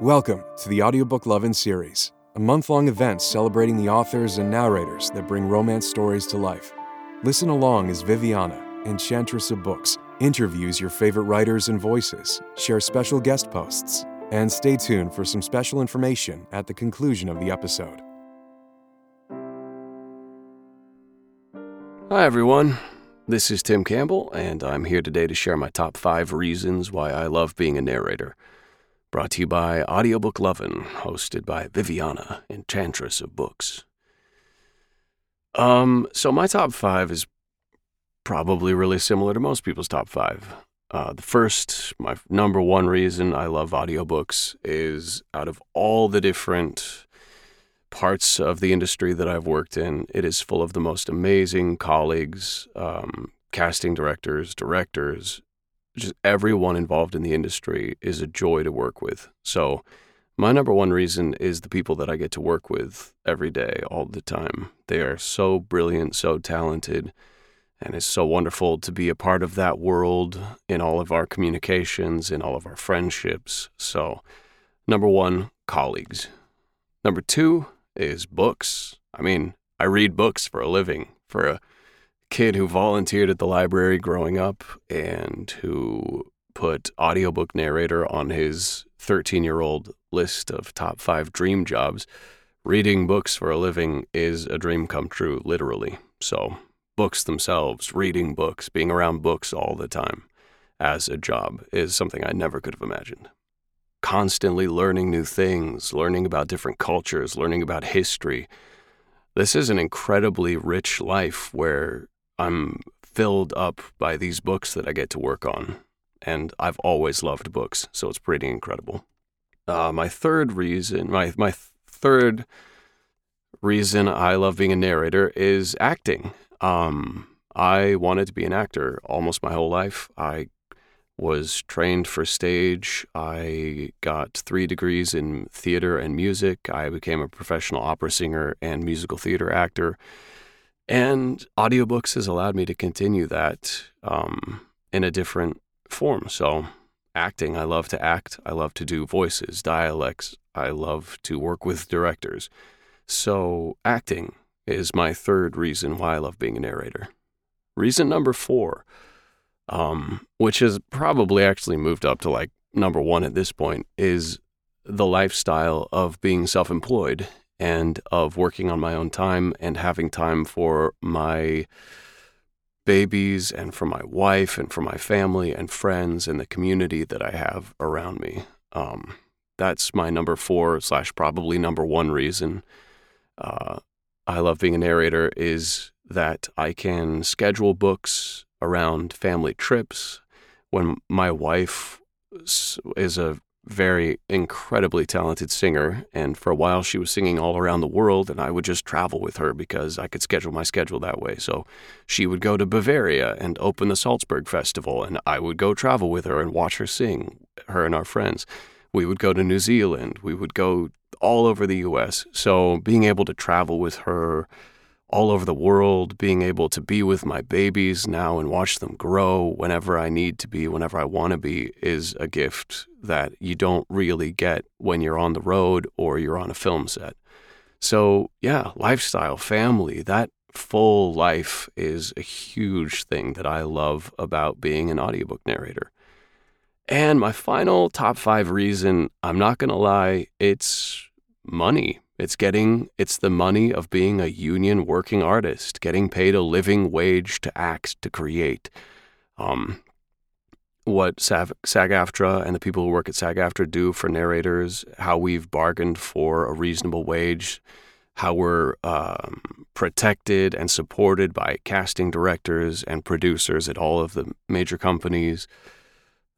Welcome to the Audiobook Love Lovin' series, a month long event celebrating the authors and narrators that bring romance stories to life. Listen along as Viviana, Enchantress of Books, interviews your favorite writers and voices, shares special guest posts, and stay tuned for some special information at the conclusion of the episode. Hi, everyone. This is Tim Campbell, and I'm here today to share my top five reasons why I love being a narrator. Brought to you by Audiobook Lovin', hosted by Viviana, Enchantress of Books. Um, so my top five is probably really similar to most people's top five. Uh, the first, my number one reason I love audiobooks is out of all the different parts of the industry that I've worked in, it is full of the most amazing colleagues, um, casting directors, directors, just everyone involved in the industry is a joy to work with. So, my number one reason is the people that I get to work with every day, all the time. They are so brilliant, so talented, and it's so wonderful to be a part of that world in all of our communications, in all of our friendships. So, number one, colleagues. Number two, is books. I mean, I read books for a living. For a kid who volunteered at the library growing up and who put audiobook narrator on his 13 year old list of top five dream jobs, reading books for a living is a dream come true, literally. So, books themselves, reading books, being around books all the time as a job is something I never could have imagined constantly learning new things, learning about different cultures, learning about history. This is an incredibly rich life where I'm filled up by these books that I get to work on. And I've always loved books, so it's pretty incredible. Uh, my third reason, my, my third reason I love being a narrator is acting. Um, I wanted to be an actor almost my whole life. I was trained for stage. I got three degrees in theater and music. I became a professional opera singer and musical theater actor. And audiobooks has allowed me to continue that um, in a different form. So, acting, I love to act. I love to do voices, dialects. I love to work with directors. So, acting is my third reason why I love being a narrator. Reason number four um, which has probably actually moved up to like number one at this point, is the lifestyle of being self employed and of working on my own time and having time for my babies and for my wife and for my family and friends and the community that I have around me. Um, that's my number four slash probably number one reason uh, I love being a narrator is that I can schedule books around family trips. When my wife is a very incredibly talented singer, and for a while she was singing all around the world, and I would just travel with her because I could schedule my schedule that way. So she would go to Bavaria and open the Salzburg Festival, and I would go travel with her and watch her sing, her and our friends. We would go to New Zealand. We would go all over the US. So being able to travel with her all over the world, being able to be with my babies now and watch them grow whenever I need to be, whenever I want to be, is a gift that you don't really get when you're on the road or you're on a film set. So, yeah, lifestyle, family, that full life is a huge thing that I love about being an audiobook narrator. And my final top five reason, I'm not going to lie, it's money it's getting, it's the money of being a union working artist, getting paid a living wage to act, to create. Um, what SAG AFTRA and the people who work at SAG AFTRA do for narrators, how we've bargained for a reasonable wage, how we're um, protected and supported by casting directors and producers at all of the major companies.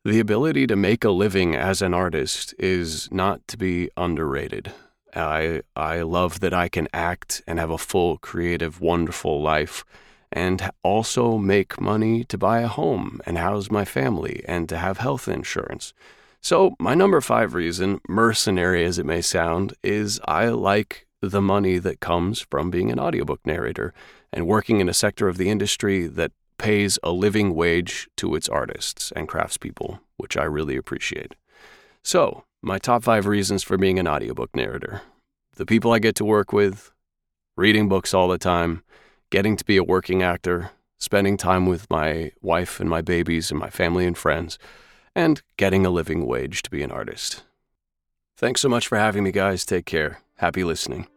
The ability to make a living as an artist is not to be underrated. I I love that I can act and have a full, creative, wonderful life, and also make money to buy a home and house my family and to have health insurance. So my number five reason, mercenary as it may sound, is I like the money that comes from being an audiobook narrator and working in a sector of the industry that pays a living wage to its artists and craftspeople, which I really appreciate. So, My top five reasons for being an audiobook narrator the people I get to work with, reading books all the time, getting to be a working actor, spending time with my wife and my babies and my family and friends, and getting a living wage to be an artist. Thanks so much for having me, guys. Take care. Happy listening.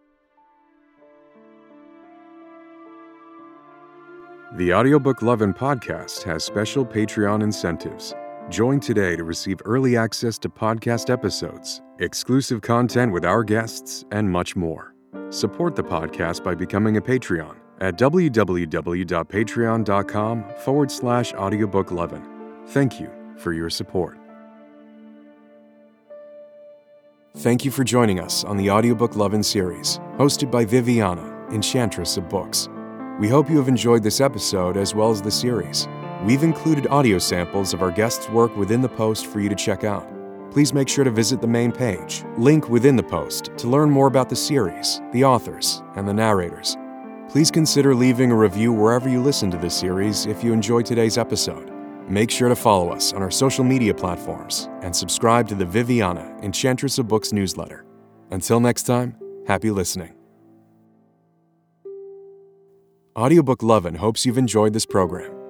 The Audiobook Lovin' podcast has special Patreon incentives. Join today to receive early access to podcast episodes, exclusive content with our guests, and much more. Support the podcast by becoming a Patreon at www.patreon.com forward slash audiobooklovin. Thank you for your support. Thank you for joining us on the Audiobook Lovin' series, hosted by Viviana, Enchantress of Books. We hope you have enjoyed this episode as well as the series. We've included audio samples of our guests' work within the post for you to check out. Please make sure to visit the main page, link within the post, to learn more about the series, the authors, and the narrators. Please consider leaving a review wherever you listen to this series if you enjoyed today's episode. Make sure to follow us on our social media platforms and subscribe to the Viviana Enchantress of Books newsletter. Until next time, happy listening. Audiobook Lovin' hopes you've enjoyed this program